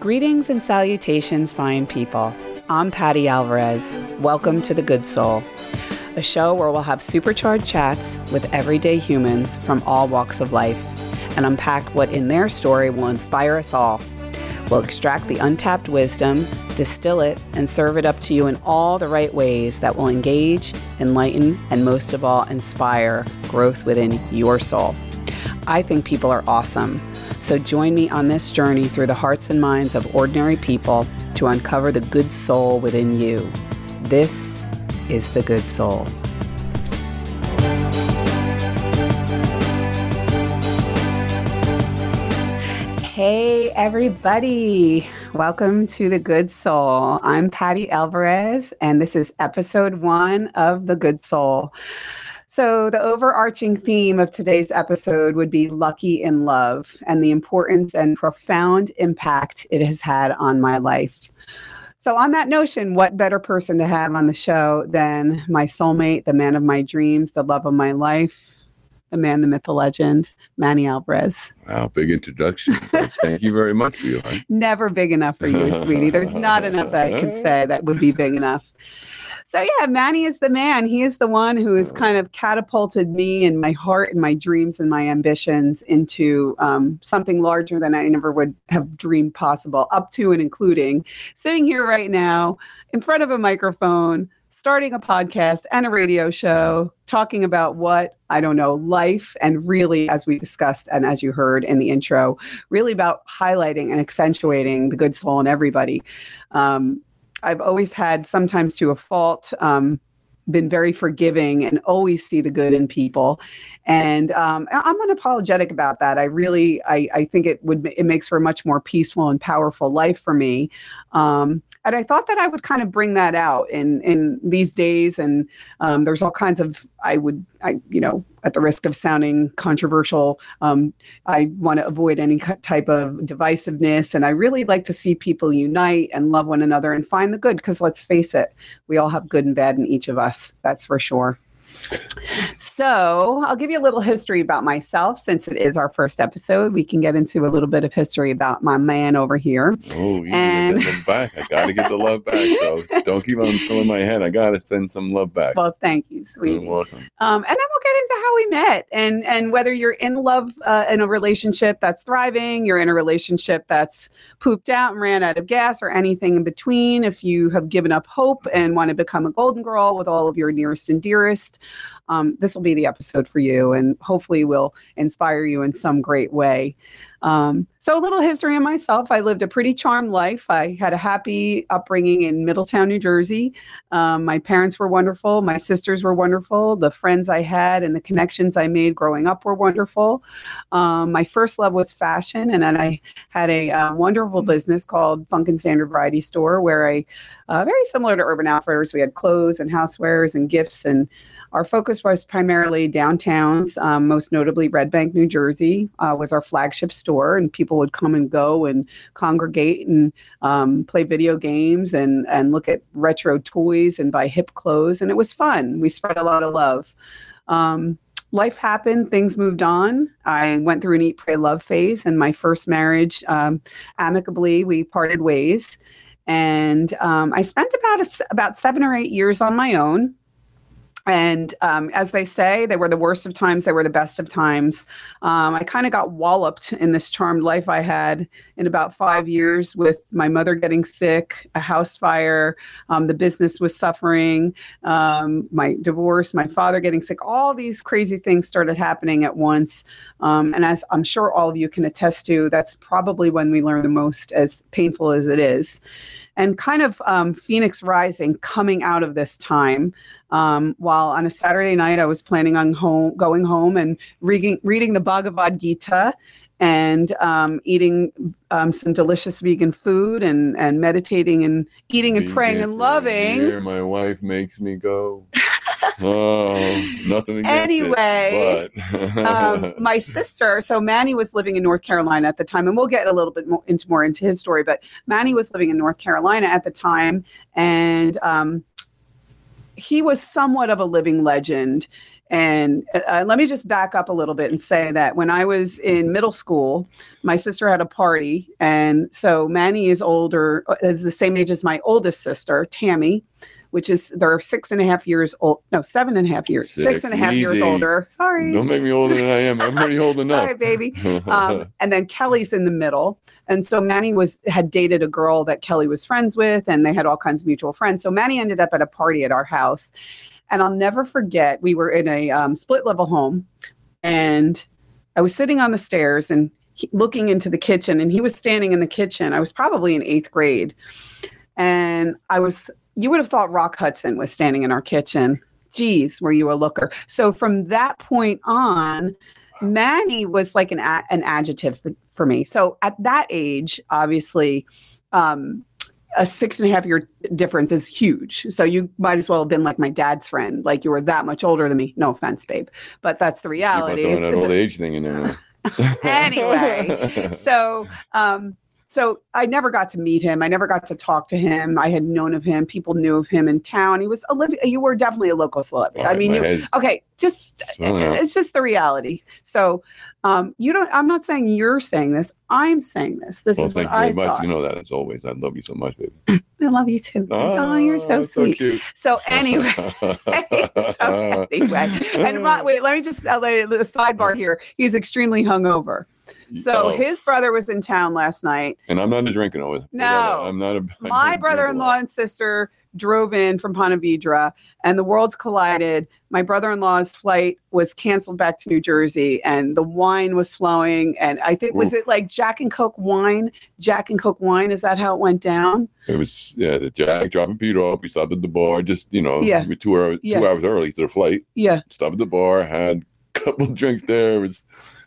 Greetings and salutations, fine people. I'm Patti Alvarez. Welcome to The Good Soul, a show where we'll have supercharged chats with everyday humans from all walks of life and unpack what in their story will inspire us all. We'll extract the untapped wisdom, distill it, and serve it up to you in all the right ways that will engage, enlighten, and most of all, inspire growth within your soul. I think people are awesome. So join me on this journey through the hearts and minds of ordinary people to uncover the good soul within you. This is the good soul. Hey, everybody. Welcome to The Good Soul. I'm Patti Alvarez, and this is episode one of The Good Soul. So, the overarching theme of today's episode would be lucky in love and the importance and profound impact it has had on my life. So, on that notion, what better person to have on the show than my soulmate, the man of my dreams, the love of my life, the man, the myth, the legend, Manny Alvarez. Wow, big introduction. Thank you very much, you. Never big enough for you, sweetie. There's not enough that I could say that would be big enough. So yeah, Manny is the man. He is the one who has kind of catapulted me and my heart and my dreams and my ambitions into um, something larger than I never would have dreamed possible, up to and including sitting here right now in front of a microphone, starting a podcast and a radio show, talking about what I don't know, life, and really, as we discussed and as you heard in the intro, really about highlighting and accentuating the good soul in everybody. Um, I've always had, sometimes to a fault, um, been very forgiving and always see the good in people. And um, i'm unapologetic about that. I really I, I think it would it makes for a much more peaceful and powerful life for me. Um, and I thought that I would kind of bring that out in in these days. And um, there's all kinds of I would I you know at the risk of sounding controversial, um, I want to avoid any type of divisiveness, and I really like to see people unite and love one another and find the good. Because let's face it, we all have good and bad in each of us. That's for sure. So, I'll give you a little history about myself since it is our first episode. We can get into a little bit of history about my man over here. Oh, you and get back. I got to get the love back. So, don't keep on filling my head. I got to send some love back. Well, thank you, sweetie. You're welcome. Um, and then we'll get into how we met and and whether you're in love uh, in a relationship that's thriving, you're in a relationship that's pooped out and ran out of gas, or anything in between. If you have given up hope and want to become a golden girl with all of your nearest and dearest um, this will be the episode for you and hopefully will inspire you in some great way. Um, so, a little history on myself. I lived a pretty charmed life. I had a happy upbringing in Middletown, New Jersey. Um, my parents were wonderful. My sisters were wonderful. The friends I had and the connections I made growing up were wonderful. Um, my first love was fashion, and then I had a uh, wonderful business called Funkin Standard Variety Store, where I, uh, very similar to Urban Outfitters, we had clothes and housewares and gifts and our focus was primarily downtowns, um, most notably Red Bank, New Jersey, uh, was our flagship store, and people would come and go and congregate and um, play video games and and look at retro toys and buy hip clothes, and it was fun. We spread a lot of love. Um, life happened, things moved on. I went through an eat, pray, love phase, and my first marriage, um, amicably, we parted ways. And um, I spent about a, about seven or eight years on my own and um, as they say, they were the worst of times, they were the best of times. Um, I kind of got walloped in this charmed life I had in about five years with my mother getting sick, a house fire, um, the business was suffering, um, my divorce, my father getting sick. All these crazy things started happening at once. Um, and as I'm sure all of you can attest to, that's probably when we learn the most, as painful as it is and kind of um, Phoenix Rising coming out of this time. Um, while on a Saturday night, I was planning on home, going home and reading, reading the Bhagavad Gita and um, eating um, some delicious vegan food and, and meditating and eating and praying and loving. My wife makes me go. oh, nothing against anyway, it, um, my sister, so Manny was living in North Carolina at the time, and we'll get a little bit more into more into his story. But Manny was living in North Carolina at the time, and um, he was somewhat of a living legend And uh, let me just back up a little bit and say that when I was in middle school, my sister had a party. And so Manny is older, uh, is the same age as my oldest sister, Tammy, which is they're six and a half years old. No, seven and a half years, six, Six, and a half years older. Sorry. Don't make me older than I am. I'm already old enough. Sorry, baby. Um, and then Kelly's in the middle. And so Manny was had dated a girl that Kelly was friends with, and they had all kinds of mutual friends. So Manny ended up at a party at our house, and I'll never forget. We were in a um, split level home, and I was sitting on the stairs and he, looking into the kitchen, and he was standing in the kitchen. I was probably in eighth grade, and I was. You would have thought Rock Hudson was standing in our kitchen. Geez, were you a looker? So from that point on, Manny was like an a- an adjective for, for me. So at that age, obviously, um, a six and a half year difference is huge. So you might as well have been like my dad's friend, like you were that much older than me. No offense, babe, but that's the Keep on reality. throwing It's- that old age thing in there. Anyway, so um, so I never got to meet him. I never got to talk to him. I had known of him. People knew of him in town. He was Olivia. You were definitely a local celebrity. I mean, you, okay, just it's just the reality. So um, you don't. I'm not saying you're saying this. I'm saying this. This Well, is what thank you I very much. thought. You know that as always. I love you so much, baby. I love you too. Oh, you're so sweet. cute. So anyway. so anyway, and Ron, wait, let me just uh, lay the sidebar here. He's extremely hungover. So Oh, his brother was in town last night. and I'm not a drinking always. No. I'm not a. I My brother-in-law and sister drove in from Ponte Vedra, and the worlds collided. My brother-in-law's flight was canceled back to New Jersey, and the wine was flowing. And I think was it like Jack and Coke wine? Jack and Coke wine? Is that how it went down? It was yeah. The Jack dropping Peter off. We stopped at the bar. Just you know, Yeah. we two hours Yeah. two hours early to the flight. Yeah. Stopped at the bar. Had a couple drinks there. It was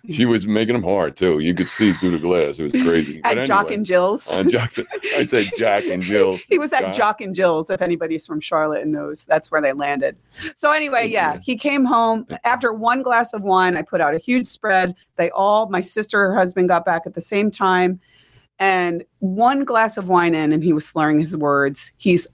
she was making them hard too. You could see through the glass. It was crazy. At But Jock and Jill's. on Jock, I said Jack and Jill's. he was at Jock. Jock and Jill's. If anybody's from Charlotte and knows, that's where they landed. So anyway, yeah, Yeah. he came home after one glass of wine. I put out a huge spread. They all, my sister, her husband, got back at the same time, and one glass of wine in, and he was slurring his words. He's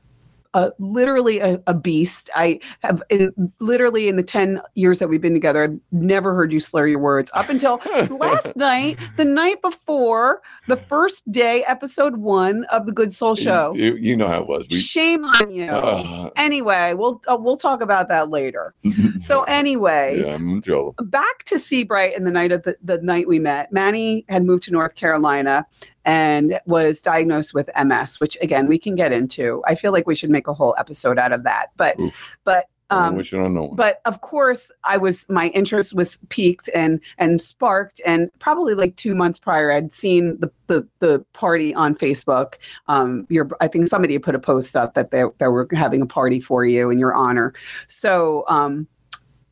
uh, literally a, a beast. I have in, literally in the 10 years that we've been together, I've never heard you slur your words up until last night, the night before the first day, episode one of the Good Soul Show. You, you know how it was. We, Shame on you. uh, anyway, we'll uh, we'll talk about that later. So anyway, yeah, back to Seabright in the night of the, the night we met. Manny had moved to North Carolina and was diagnosed with MS, which again we can get into. I feel like we should make a whole episode out of that. But Oof. but um, wish I don't know. but of course i was my interest was peaked and and sparked and probably like two months prior i'd seen the the, the party on facebook um your i think somebody put a post up that they, they were having a party for you in your honor so um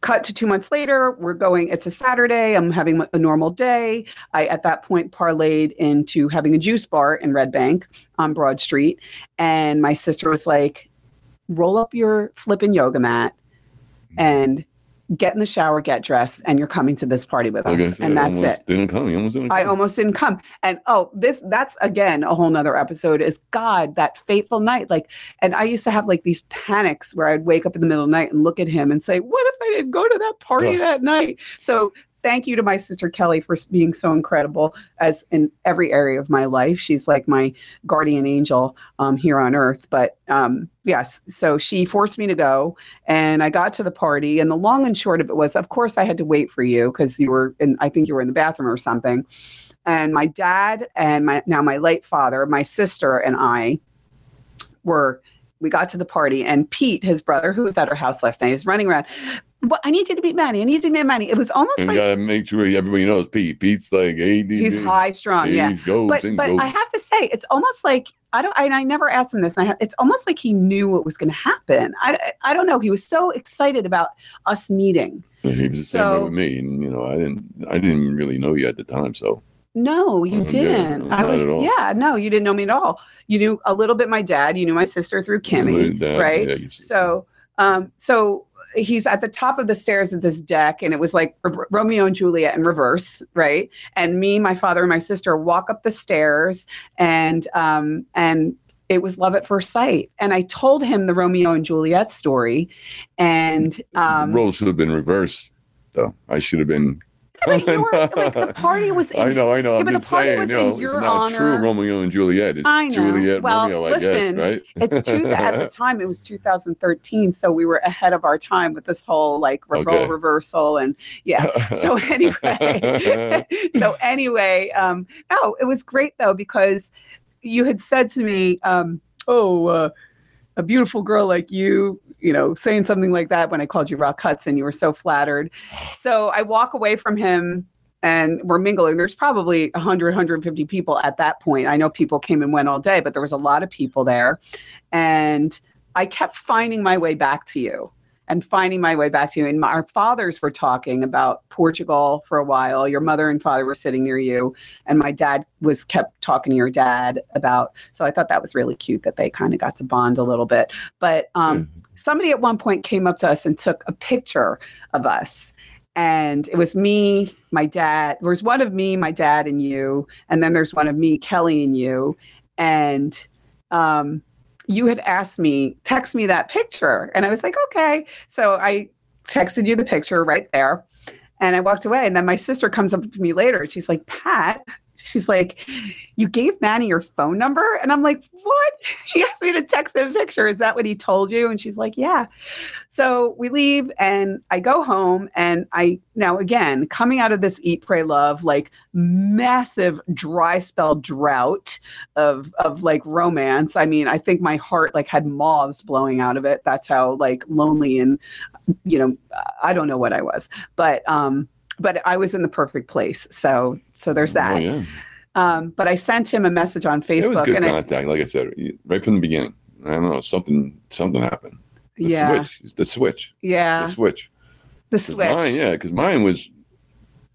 cut to two months later we're going it's a saturday i'm having a normal day. I at that point parlayed into having a juice bar in red bank on broad street. And my sister was like roll up your flipping yoga mat and get in the shower, get dressed, and you're coming to this party with Like us. said, And that's it. Didn't come. You almost didn't come. I almost didn't come. And oh, this that's again a whole nother episode is God, that fateful night. Like, and I used to have like these panics where I'd wake up in the middle of the night and look at him and say, What if I didn't go to that party Ugh. that night? So thank you to my sister Kelly for being so incredible as in every area of my life. She's like my guardian angel um, here on earth. But um, yes, so she forced me to go, and I got to the party. And the long and short of it was, of course, I had to wait for you because you were in. I think you were in the bathroom or something. And my dad and my now my late father, my sister and I were. We got to the party, and Pete, his brother, who was at our house last night, is running around. But I need you to meet Manny. I need you to meet Manny. It was almost And like you gotta make sure everybody knows Pete. Pete's like, hey, he's high strung. Yeah, He's goes but and but goes. I have to say, it's almost like I don't. And I never asked him this. And I, it's almost like he knew what was going to happen. I, I don't know. He was so excited about us meeting. He was the same so- way with me, and you know, I didn't, I didn't really know you at the time, so No, you yeah, didn't. no, I was. Yeah, no, you didn't know me at all. You knew a little bit my dad. You knew my sister through Kimmy, right? yeah. So, um, so he's at the top of the stairs of this deck, and it was like R- Romeo and Juliet in reverse, right? And me, my father, and my sister walk up the stairs, and um, and it was love at first sight. And I told him the Romeo and Juliet story. And um, roles should have been reversed, though. I should have been. But you were like the party was in I know, I know. Yeah, I'm but the just party saying, was you in know, it's your not true. Romeo and Juliet. It's I know. Juliet, Well, Romeo, I listen, guess, right? it's two at the time it was 2013 so we were ahead of our time with this whole like role Okay. reversal and yeah so anyway so anyway um no it was great though because you had said to me um oh uh, a beautiful girl like you you know saying something like that when i called you rock hudson you were so flattered. So i walk away from him and we're mingling. There's probably 100 150 people at that point. I know people came and went all day but there was a lot of people there. And i kept finding my way back to you and finding my way back to you. And my, our fathers were talking about portugal for a while. Your mother and father were sitting near you and my dad was kept talking to your dad about so i thought that was really cute that they kind of got to bond a little bit. But um, somebody at one point came up to us and took a picture of us. And it was me my dad there was one of me my dad and you and then there's one of me kelly and you. And um, you had asked me text me that picture. And i was like okay. So i texted you the picture right there. And i walked away. And then my sister comes up to me later. She's like pat she's like you gave manny your phone number and i'm like what he asked me to text him a picture is that what he told you and she's like yeah so we leave and I go home and I now again coming out of this eat pray love like massive dry spell drought of of like romance. I mean, I think my heart like had moths blowing out of it. That's how like lonely and you know I don't know what I was. But um but I was in the perfect place. So so there's Oh, that. yeah. Um but I sent him a message on Facebook. It was good contact, like I said, right from the beginning. I don't know, something something happened. The yeah. switch. The switch. Yeah. The switch. The switch. Mine, yeah, because mine was,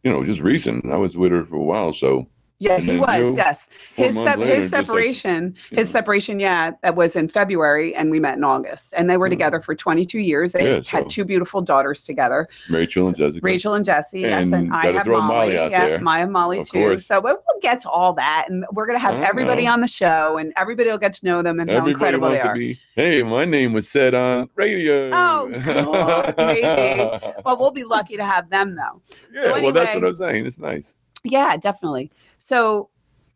you know, just recent. I was with her for a while, so Yeah, he was. yes, his sep- later, his just like, separation, his know. separation, yeah, that was in February, and we met in August, and they were Mm. together for 22 years. They Yeah, had so- two beautiful daughters together, Rachel and Jessica. Rachel and Jesse. yes, and I have throw Molly. Molly yeah, there. Maya Molly Of too. course. So we'll we'll get to all that, and we're gonna have everybody know. on the show, and everybody will get to know them and how incredible they are. be. Hey, my name was said on radio. Oh, God, maybe. Well, we'll be lucky to have them though. yeah, So well, that's what I'm saying. It's nice. Yeah, definitely. So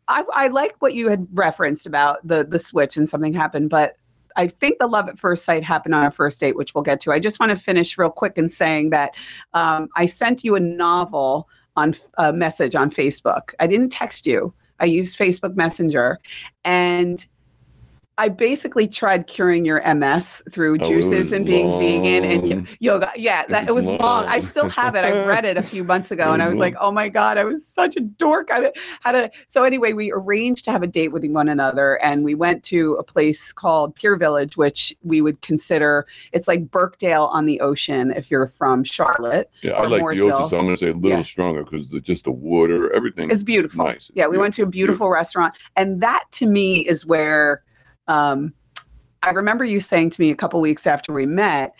I, I like what you had referenced about the the switch and something happened, but I think the love at first sight happened on a first date, which we'll get to. I just want to finish real quick in saying that um, I sent you a novel on a message on Facebook. I didn't text you. I used Facebook Messenger, and I basically tried curing your MS through Oh, juices and being vegan and yoga. Yeah, It that it was was long. I still have it. I read it a few months ago, and I was like, "Oh my god, I was such a dork." I had a so anyway. We arranged to have a date with one another, and we went to a place called Pier Village, which we would consider it's like Birkdale on the ocean if you're from Charlotte. Yeah, I like the ocean, so I'm going to say a little Yeah. stronger because the, just the water, everything. It's beautiful. nice. It's Yeah, we went to a beautiful restaurant, and that to me is where um, I remember you saying to me a couple weeks after we met,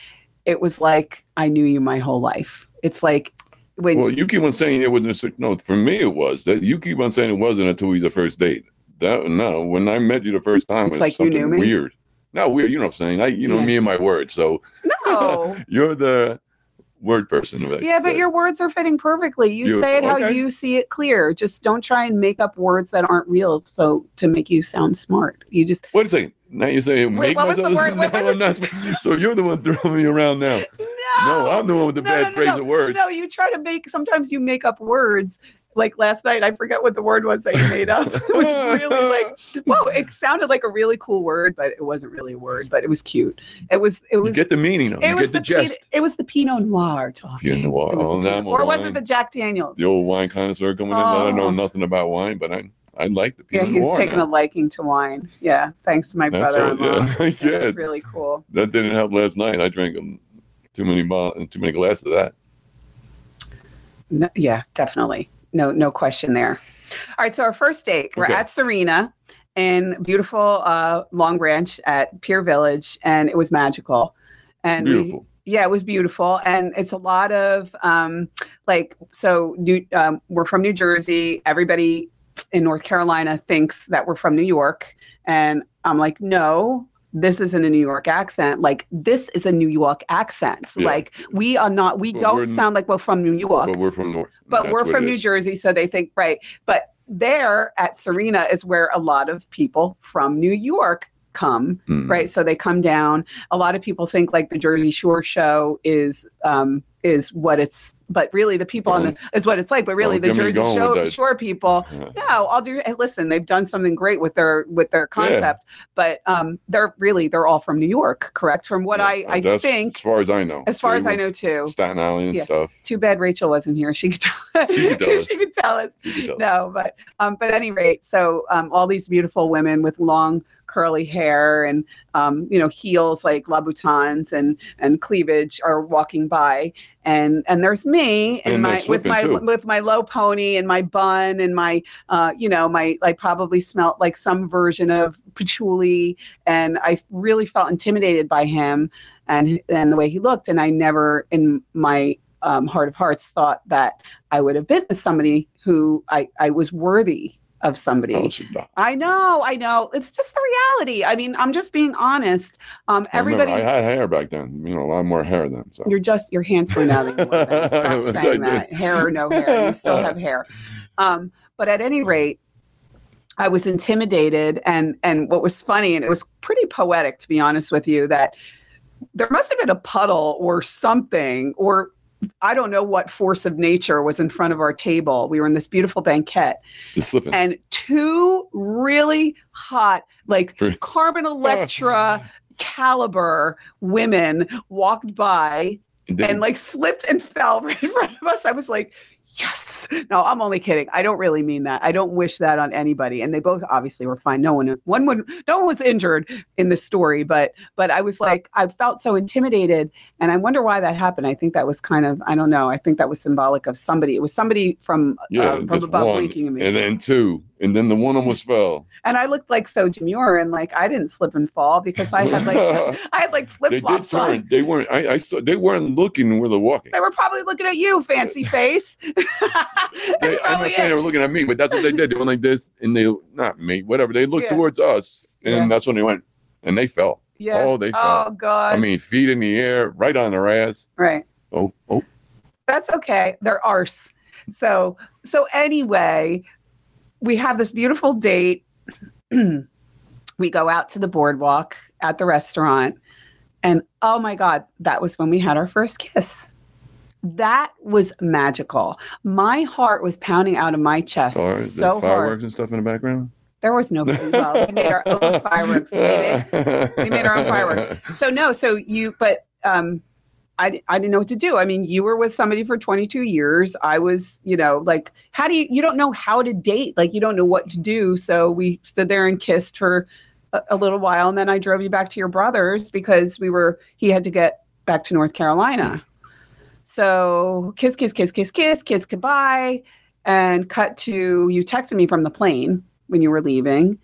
it was like I knew you my whole life. It's like when Well, you keep on saying it wasn't. a No, for me it was. That you keep on saying it wasn't until we the first date. That no, when I met you the first time, It's it was like you knew me? weird. Not weird, you know what I'm saying? I, you know Yeah. me and my word. So no. you're the word person. Yeah, but your words are fitting perfectly. You say it how okay. you see it clear. Just don't try and make up words that aren't real so to make you sound smart. You just Wait a second. Now you say make what was the word? No, I'm not. So you're the one throwing me around now. no. No, I'm the one with the No, bad no, phrase of words. No, you try to make sometimes you make up words. Like last night, I forget what the word was that you made up. It was really like whoa, it sounded like a really cool word, but it wasn't really a word, but it was cute. It was it You was get the meaning of it. it was get the, the. Pinot, it was the Pinot Noir talking. Pinot Noir. It was Oh, Pinot- or was wine- it the Jack Daniels? the old wine connoisseur coming in. I don't know Oh. nothing about wine, but I I like the Pinot Noir. Yeah, he's Noir. taken now. a liking to wine. Yeah, thanks to my That's all, yeah. Was really cool. that didn't help last night. I drank um, too many bottles, too many glasses of that. No, yeah, definitely. No, no question there. All right, so our first date, we're Okay. at Sirena in beautiful uh, Long Branch at Pier Village, and it was magical. And we- yeah, it was beautiful, and it's a lot of um, like so. New, um, we're from New Jersey. Everybody in North Carolina thinks that we're from New York, and I'm like, no, this isn't a New York accent. Like this is a New York accent. Yeah. Like we are not. We But don't sound like we're from New York, But we're from North. but that's we're from New is. Jersey, so they think right. But there at Sirena is where a lot of people from New York come Mm. right so they come down a lot of people think like the jersey shore show is um is what it's but really the people on the is what it's like but really Don't the jersey going shore, with that. shore people Yeah. no i'll do listen they've done something great with their with their concept but um they're really they're all from new york correct from what Yeah, i i that's think as far as I know. as far They as i know too Staten Island and Yeah. stuff. too bad rachel wasn't here she could tell She could tell us. she could tell us could tell. no, but um, but at any rate, so um, all these beautiful women with long curly hair and um, you know heels like Louboutins and and cleavage are walking by, and and there's me and And my with my too. with my low pony and my bun and my uh, you know my I probably smelt like some version of patchouli, and I really felt intimidated by him and and the way he looked, and I never in my um, heart of hearts thought that I would have been with somebody who I, I was worthy of somebody. Oh, it's a doc. I know, I know. It's just the reality. I mean, I'm just being honest. Um, I remember everybody, I had hair back then. You know, a lot more hair then. So you're just your hands handsome now. Were then. Stop That's what I saying that. Hair or no hair, you still have hair. Um, but at any rate, I was intimidated, and and what was funny, and it was pretty poetic to be honest with you, that there must have been a puddle or something, or I don't know what force of nature was in front of our table. We were in this beautiful banquet, and two really hot, like Carmen Electra caliber women walked by and like slipped and fell right in front of us. I was like, yes. No, I'm only kidding. I don't really mean that. I don't wish that on anybody. And they both obviously were fine. No one, one would, no one was injured in the story, but, but I was like, I felt so intimidated, and I wonder why that happened. I think that was kind of, I don't know. I think that was symbolic of somebody. It was somebody from, yeah, uh, from above one, winking at me. and then two, and then the one almost fell. And I looked like so demure and like I didn't slip and fall because I had like I had like flip they flops on. turn. They weren't. I, I saw. They weren't looking where they're walking. They were probably looking at you, fancy face. They, I'm not saying it. they were looking at me, but that's what they did. They went like this, and they not me, whatever. They looked Yeah. towards us, and Yeah. that's when they went, and they fell. yeah. Oh, they fell. Oh. God. I mean, feet in the air, right on their ass. right. Oh, oh, That's okay. They're arse. So so anyway, we have this beautiful date. we go out to the boardwalk at the restaurant, and oh my God, that was when we had our first kiss. That was magical. My heart was pounding out of my chest stars, so the hard. fireworks and stuff in the background. There was no well, we made our own fireworks. We made. We made our own fireworks. So no, so you, but um, I I didn't know what to do. I mean, you were with somebody for 22 years. I was, you know, like, how do you? You don't know how to date. Like, you don't know what to do. So we stood there and kissed for a, a little while, and then I drove you back to your brother's because we were. He had to get back to North Carolina. Hmm. So kiss, kiss, kiss, kiss, kiss, kiss goodbye, and cut to you texted me from the plane when you were leaving.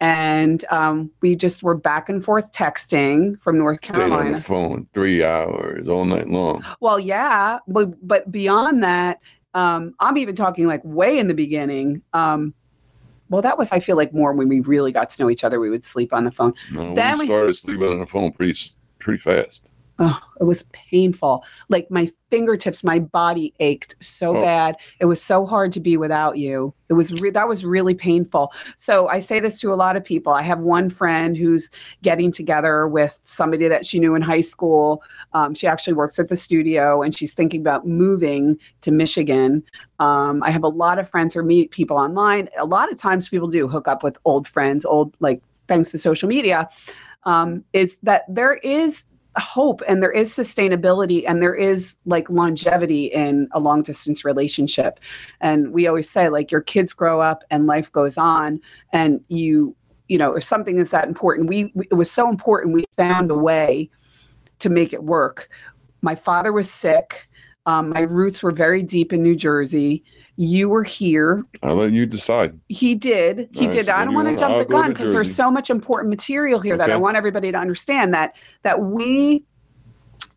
And um, we just were back and forth texting from North Stayed on the phone three hours all night long. Well, yeah, but but beyond that, um, I'm even talking like way in the beginning. Um, well, that was I feel like more when we really got to know each other. We would sleep on the phone. No, Then we we- started sleeping on the phone pretty pretty fast. Oh, it was painful. Like my fingertips, my body ached so Oh. bad. It was so hard to be without you. It was re- that was really painful. So I say this to a lot of people. I have one friend who's getting together with somebody that she knew in high school. Um, she actually works at the studio, and she's thinking about moving to Michigan. Um, I have a lot of friends who meet people online. A lot of times, people do hook up with old friends, old like thanks to social media. Um, is that there is hope and there is sustainability and there is like longevity in a long distance relationship. And we always say like your kids grow up and life goes on and you you know if something is that important we, we it was so important we found a way to make it work. My father was sick. Um, my roots were very deep in new jersey you were here I'll let you decide. he did. He right, did. so I don't want to jump I'll the gun because there's so much important material here that I want everybody to understand that that we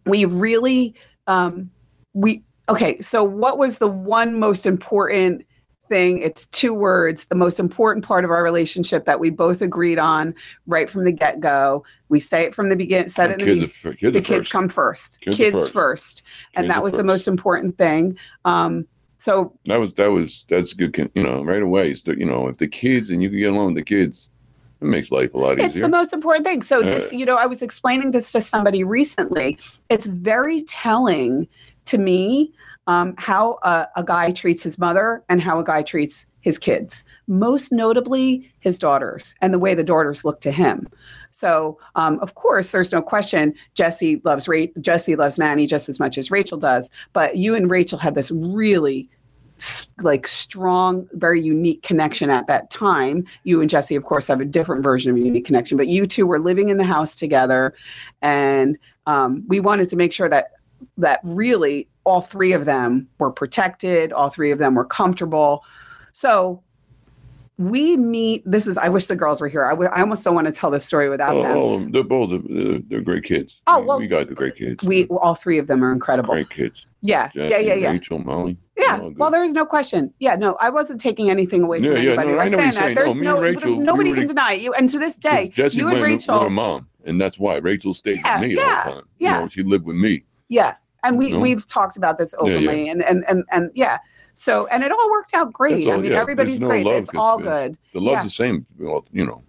we really um we okay, so what was the one most important thing. It's two words, the most important part of our relationship that we both agreed on right from the get go. We say it from the beginning, said it in the kids, kids The kids first. come first. Kids Kids, first. first. And Kids that was the most important thing. Um, so That was that was that's good. You know, right away. So, you know, if the kids and you can get along with the kids, it makes life a lot easier. it's the most important thing. So this, you know, I was explaining this to somebody recently. It's very telling to me um, how a, a guy treats his mother and how a guy treats his kids. Most notably, his daughters and the way the daughters look to him. So, um, of course, there's no question. Jesse loves Ra- Jesse loves Manny just as much as Rachel does. But you and Rachel had this really like strong, very unique connection at that time. You and Jesse, of course, have a different version of a unique connection, but you two were living in the house together, and um, we wanted to make sure that that really all three of them were protected, all three of them were comfortable. So we meet. This is. I wish the girls were here. I, w- I almost don't want to tell this story without Oh, them. all of them, they're both they're, they're great kids. Oh, We- well, we got the great kids. We all three of them are incredible. great kids. Yeah, Jesse, yeah, yeah, yeah. Rachel, Molly. Yeah, well, there is no question. Yeah, no, I wasn't taking anything away from Yeah, yeah, anybody no, by I know saying that. There's oh, No, no, and Rachel, nobody can the- deny it. You and to this day, Jesse you and with her mom, and that's why Rachel stayed Yeah, with me the yeah, whole time. yeah. You know, she lived with me. yeah, and we No. we've talked about this Yeah, yeah. openly, and and and and yeah. So and it all worked out great. That's I mean, yeah, everybody's no great. It's all good. The love's Yeah. the same. Well, you know,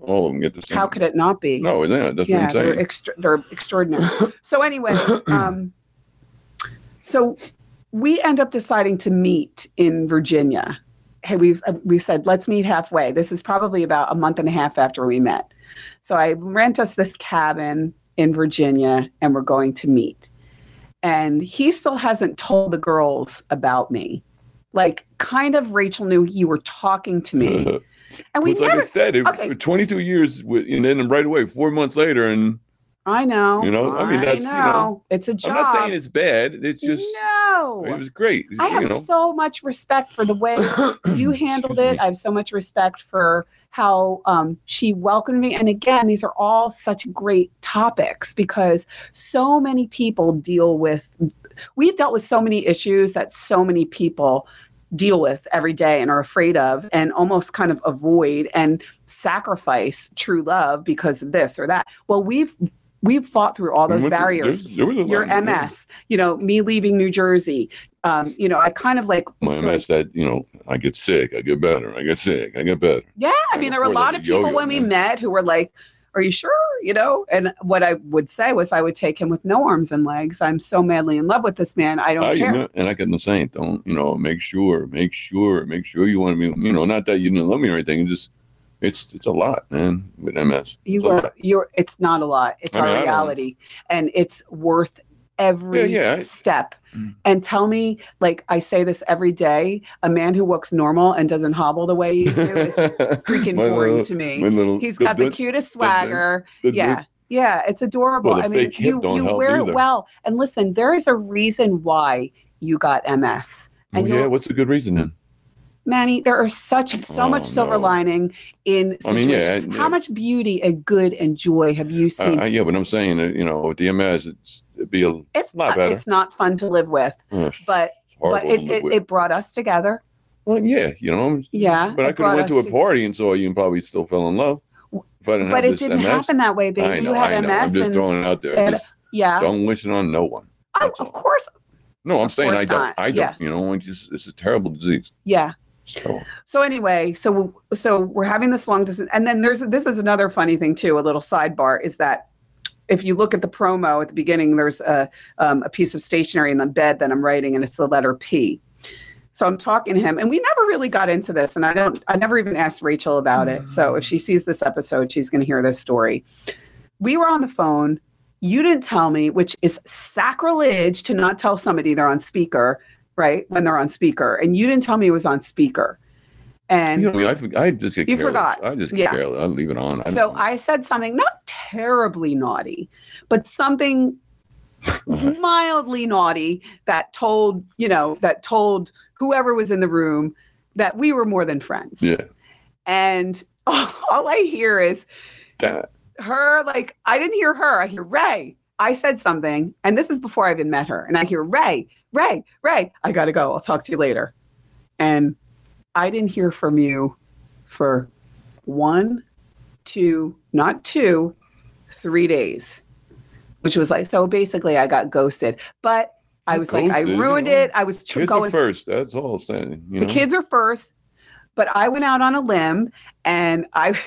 all of them get the same. How could it not be? No, yeah, that's yeah, what I'm they're extra, they're extraordinary. so anyway, um, so we end up deciding to meet in Virginia. Hey, we we said let's meet halfway. This is probably about a month and a half after we met. So I rent us this cabin in Virginia, and we're going to meet. And he still hasn't told the girls about me. Like, kind of, Rachel knew you were talking to me, and we It's like never. I said, it, okay. 22 years, and then right away, four months later, and I know. You know, I mean, that's, you know, it's a job. I'm not saying it's bad. It's just no. it was great. I have know. so much respect for the way you handled it. I have so much respect for how um, she welcomed me. And again, these are all such great topics because so many people deal with, we've dealt with so many issues that so many people deal with every day and are afraid of and almost kind of avoid and sacrifice true love because of this or that. Well, we've we've fought through all those barriers there- there was a lot- your MS, you know, me leaving New Jersey. Um, you know, I kind of like, My MS that you know, I get sick, I get better, I get sick, I get better. yeah, I mean, there were a lot like of people when we man. met who were like, Are you sure? You know, and what I would say was, I would take him with no arms and legs. I'm so madly in love with this man. I don't I, care. know- and I can the same. Don't you know? Make sure, make sure, make sure you want to be. You know, not that you didn't love me or anything. Just it's it's a lot, man. With MS, You It's a were, lot. you're, it's not a lot. It's I our don't- reality. And it's worth every Yeah, yeah, step. Mm. And tell me, like I say this every day, a man who looks normal and doesn't hobble the way you do is freaking boring little- to me. little- He's got the the- cutest the- swagger. the- yeah. Yeah, it's adorable. Well, I mean, you you wear either. it well. And listen, there is a reason why you got MS. Oh, And yeah, what's a good reason then? Manny, there are such so Oh, much silver no. lining in I mean, yeah, situations. I- How yeah. much beauty and good and joy have you Uh, seen? uh, yeah, but I'm saying you know, with the MS, it's it'd be a it's lot not better. it's not fun to live with, uh, but but it, it, it brought us together. well, yeah, you know, Yeah. but I could have went to a party and saw you and probably still fell in love. If I didn't But it didn't MS. happen that way, baby. I know, you have I know. MS I'm just and throwing it out there. Just yeah. don't wish it on no one. All. of course. No, I'm Of saying I don't. not. I don't. Yeah. You know, it's just it's a terrible disease. Yeah. Terrible. So anyway, so so we're having this long distance, and then there's this is another funny thing too. A little sidebar is that if you look at the promo at the beginning, there's a um, a piece of stationery in the bed that I'm writing, and it's the letter P. So I'm talking to him, and we never really got into this, and I don't, I never even asked Rachel about it. So if she sees this episode, she's going to hear this story. We were on the phone. You didn't tell me, which is sacrilege to not tell somebody they're on speaker, right? When they're on speaker, and you didn't tell me it was on speaker. And You know, I, I just get You careless. forgot. I just get Yeah. careless. I leave it on. I so don't- I said something not terribly naughty, but something uh-huh. mildly naughty that told, you know, that told whoever was in the room that we were more than friends. yeah. And all I hear is That, her, like, I didn't hear her. I hear Ray. I said something, and this is before I even met her. And I hear Ray, Ray, Ray, I got to go. I'll talk to you later. And I didn't hear from you for one, two, not two, three days, which was like, so basically I got ghosted. But I was like, I ruined you know. it. I was tr- Kids are going, first. That's all I'm saying. You the kids are first. But I went out on a limb and I.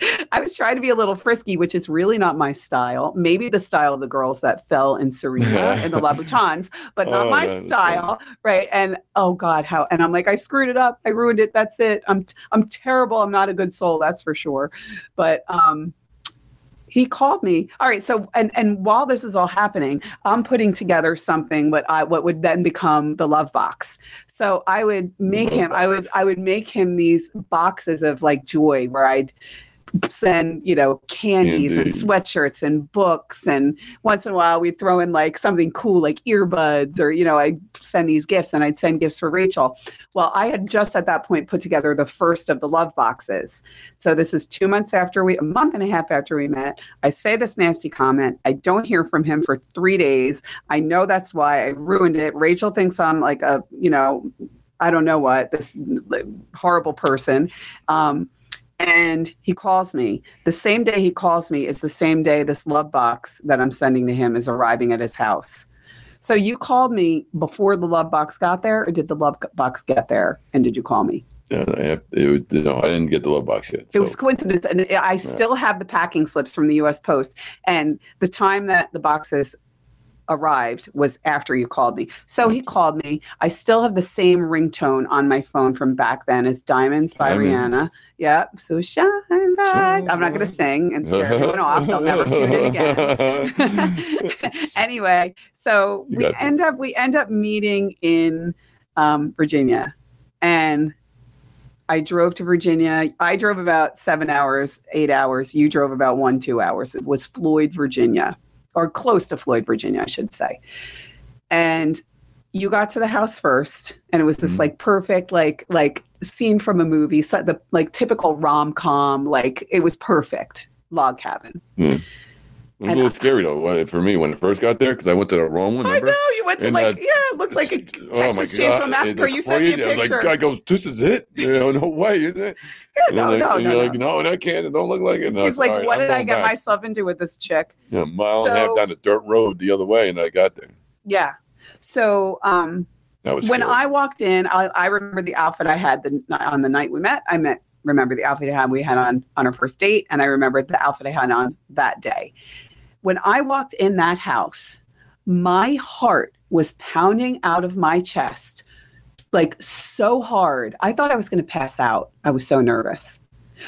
I was trying to be a little frisky, which is really not my style. Maybe the style of the girls that fell in Sirena and the Louboutins, but not Oh, my style, right? And oh God, how? And I'm like, I screwed it up. I ruined it. That's it. I'm I'm terrible. I'm not a good soul. That's for sure. But um, he called me. All right. So and and while this is all happening, I'm putting together something what I what would then become the love box. So I would make him. I would I would make him these boxes of like joy where I'd send you know candies, Candies. and sweatshirts and books. And once in a while we'd throw in like something cool like earbuds or you know i'd send these gifts and i'd send gifts for rachel. Well i had just at that point put together the first of the love boxes. So this is two months after we a month and a half after we met. I say this nasty comment. I don't hear from him for three days. I know that's why i ruined it. Rachel thinks i'm like a you know i don't know what this horrible person. Um, and he calls me. The same day he calls me is the same day this love box that I'm sending to him is arriving at his house. So you called me before the love box got there, or did the love box get there? And did you call me? Yeah, I have, it no, I didn't get the love box yet. It was coincidence, and I still have the packing slips from the U.S. Post. And the time that the boxes arrived was after you called me. So he called me. I still have the same ringtone on my phone from back then as "Diamonds" by Diamonds. Rihanna. Yep. So shine bright. I'm not going to sing and scare everyone off. They'll never tune in again. anyway, so You we end this. up we end up meeting in um, Virginia, and I drove to Virginia. I drove about seven hours, eight hours. You drove about one, two hours. It was Floyd, Virginia, or close to Floyd, Virginia, I should say. And you got to the house first, and it was this Mhm. like perfect, like like scene from a movie, so the like typical rom com. Like it was perfect. Log cabin. It was a little scary though for me when it first got there because I went to the wrong one. I know you went to And, like uh, yeah, it looked like a oh Texas Chainsaw God, Massacre. You sent me a. I picture. like, guy goes, "This is it." You know, no way, is it? Yeah, And no, like, no, and no, you're no. like, no, that can't. It don't look like it. And I He's like, "All right, what I'm did I get back." myself into with this chick? Yeah, a mile and a half down the dirt road the other way, and I got there. Yeah. So um, when scary. I walked in, I, I remember the outfit I had the, on the night we met. I met remember the outfit I had we had on on our first date, and I remember the outfit I had on that day. When I walked in that house, my heart was pounding out of my chest like so hard. I thought I was going to pass out. I was so nervous.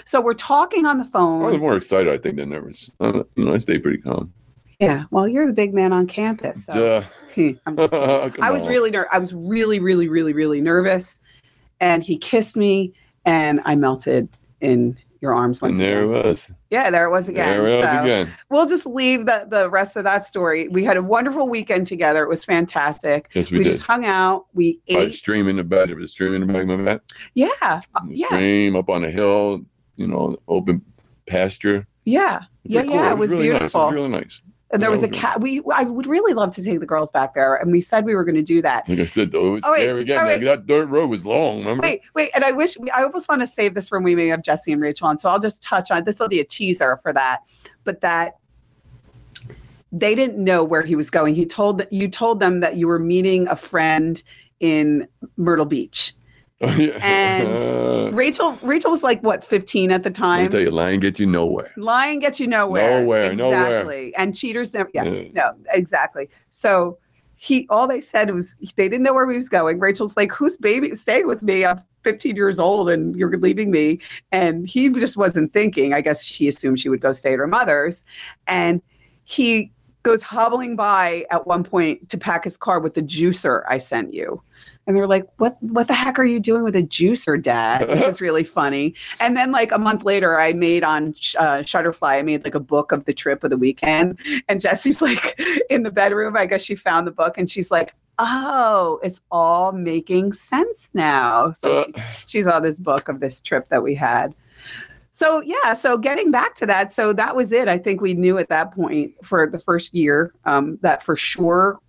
So we're talking on the phone. I was more excited, I think, than nervous. Uh, you know, I stayed pretty calm. Yeah, well, you're the big man on campus. So. Duh. I'm just kidding. Come I was on. really ner- I was really really really really nervous and he kissed me and I melted in your arms once And there again. it was. Yeah, there it was again. There it was So again. We'll just leave the the rest of that story. We had a wonderful weekend together. It was fantastic. Yes, We, we, did. just hung out. We I ate. stream in the bed. It was streaming in the back my bed. Yeah. Yeah. Stream up on a hill, you know, open pasture. Yeah. Yeah, really yeah, it was really Nice. It beautiful. was really nice. And there was a cat. We I would really love to take the girls back there, and we said we were going to do that. Like I said, though, it was Oh, wait, scary again. oh, Like, that dirt road was long. Remember? Wait, wait, and I wish I almost want to save this when we may have Jesse and Rachel on. So I'll just touch on this. Will be a teaser for that, but that they didn't know where he was going. He told that you told them that you were meeting a friend in Myrtle Beach. Yeah. And Rachel, Rachel was like what, fifteen at the time. I tell you, lying gets you nowhere. Lying gets you nowhere. Nowhere, nowhere. exactly. And cheaters never. Yeah, Yeah. no, exactly. So he, all they said was they didn't know where he was going. Rachel's like, "Who's baby staying with me? I'm 15 years old, and you're leaving me." And he just wasn't thinking. I guess she assumed she would go stay at her mother's, and he goes hobbling by at one point to pack his car with the juicer I sent you. And they're like, "What? What the heck are you doing with a juicer, Dad?" Which was really funny. And then, like a month later, I made on uh, Shutterfly. I made like a book of the trip of the weekend. And Jesse's like in the bedroom. I guess she found the book, and she's like, "Oh, it's all making sense now." So Uh. she's, she saw this book of this trip that we had. So yeah, so getting back to that, so that was it. I think we knew at that point for the first year um, that for sure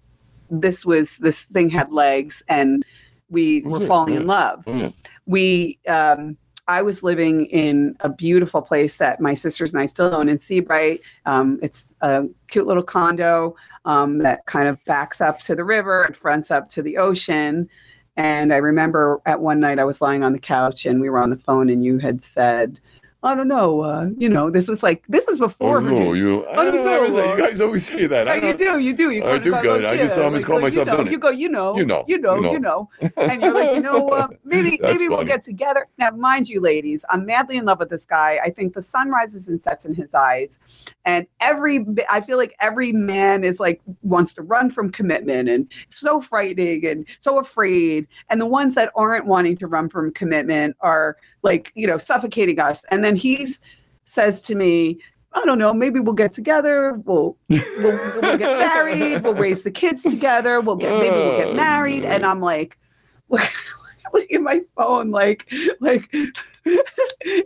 this was this thing had legs and we were falling in love. Oh. We, um, I was living in a beautiful place that my sisters and I still own in Seabright. Um, it's a cute little condo um, that kind of backs up to the river and fronts up to the ocean. And I remember at one night I was lying on the couch and we were on the phone, and you had said, I don't know, uh, you know, this was like, this was before. Oh, no, you, Oh, you I always know, say- uh, you guys always say that. Yeah, I you don't, you do. You I do go, good. like, I just always like, call myself you know. You go, you know, You know, you know, you you know, and you're like, you know, uh, maybe That's maybe we'll get together. Now, mind you, ladies, I'm madly in love with this guy. I think the sun rises and sets in his eyes, and every I feel like every man is like wants to run from commitment and so frightening and so afraid, and the ones that aren't wanting to run from commitment are like you know suffocating us. And then he's says to me. I don't know. Maybe we'll get together. We'll we'll, we'll get married. We'll raise the kids together. We'll get maybe we'll get married. And. I'm like, look, at my phone. Like, like,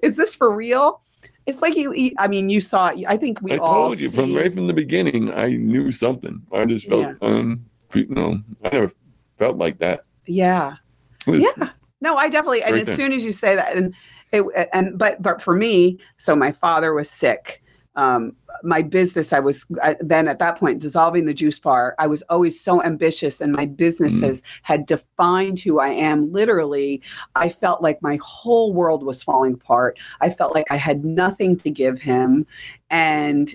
is this for real? It's like you. I mean, you saw it. I think we I all told you from right from the beginning. I knew something. I just felt, Yeah. um, you know, I never felt like that. Yeah. Was- Yeah. No, I definitely. And as there. soon as you say that, and it, and but but for me, so my father was sick. Um, my business, I was I, then at that point dissolving the juice bar. I was always so ambitious, and my businesses Mm. had defined who I am. Literally, I felt like my whole world was falling apart. I felt like I had nothing to give him, and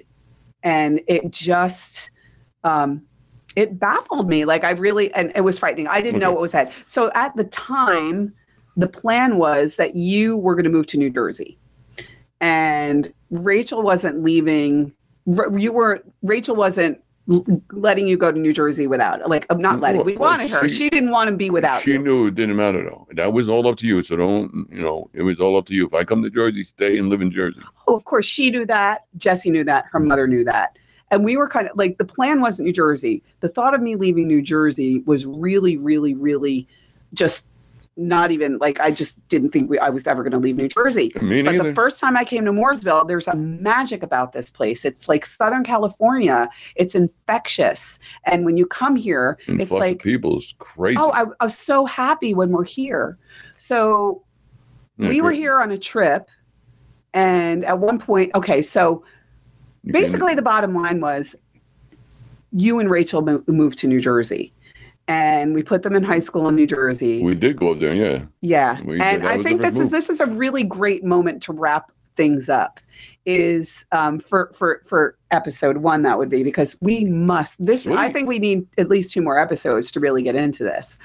and it just. Um, it baffled me. Like I really, and it was frightening. I didn't know what was ahead. So at the time, the plan was that you were going to move to New Jersey, and Rachel wasn't leaving. You were Rachel wasn't letting you go to New Jersey without, like, I'm not letting. We wanted her. she- She didn't want to be without she you. knew it didn't matter though. That was all up to you. So don't, you know, it was all up to you. If I come to Jersey, stay and live in Jersey. Oh, of course, she knew that. Jesse knew that. Her mother knew that. And we were kind of like the plan wasn't New Jersey. The thought of me leaving New Jersey was really, really, really just not even like I just didn't think we, I was ever going to leave New Jersey. Me But the first time I came to Mooresville, there's a magic about this place. It's like Southern California. It's infectious. And when you come here, and it's like, people's crazy. oh, I, I was so happy when we're here. So Yeah, we were here on a trip. And at one point, okay, so You basically the bottom line was you and Rachel mo- moved to New Jersey. And we put them in high school in New Jersey. we did go up there. Yeah. Yeah, We- and I think this is this is a really great moment to wrap things up. Is um, for for for episode one that would be because we must this. I think we need at least two more episodes to really get into this.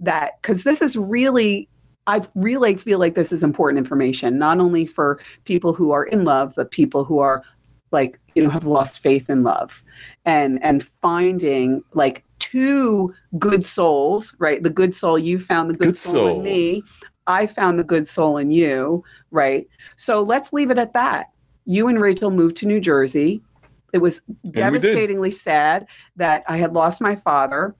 That because this is really. I really feel like this is important information, not only for people who are in love, but people who are like you know have lost faith in love, and and finding like two good souls, right? The good soul you found, the good, Good soul, soul. in me. I found the good soul in you, right? So let's leave it at that. You and Rachel moved to New Jersey. It was devastatingly sad that I had lost my father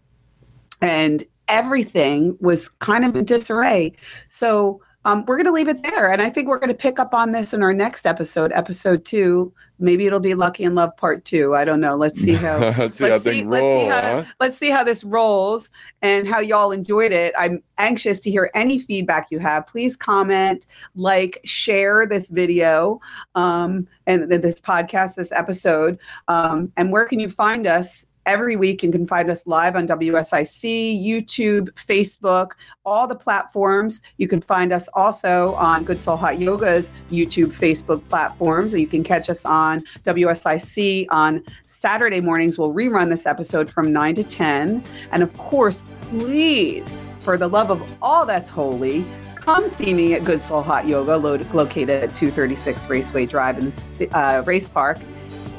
and everything was kind of in disarray. So um, we're going to leave it there. And I think we're going to pick up on this in our next episode, episode two. Maybe it'll be Lucky in Love part two. I don't know. Let's see how. Let's see how let's see- things let's see how- huh? let's see how this rolls and how y'all enjoyed it. I'm anxious to hear any feedback you have. Please comment, like, share this video um, and th- this podcast, this episode. Um, and where can you find us? Every week, you can find us live on WSIC, YouTube, Facebook, all the platforms. You can find us also on Good Soul Hot Yoga's YouTube, Facebook platforms. You can catch us on WSIC on Saturday mornings. We'll rerun this episode from 9 to 10. And of course, please, for the love of all that's holy, come see me at Good Soul Hot Yoga, located at 236 Raceway Drive in the uh, Race Park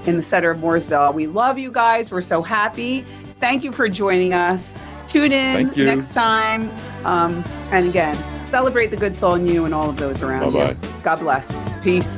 in the center of Mooresville. We love you guys. We're so happy. Thank you for joining us. Tune in next time. Um, and again, celebrate the good soul in you and all of those around Bye-bye. you. God bless. Peace.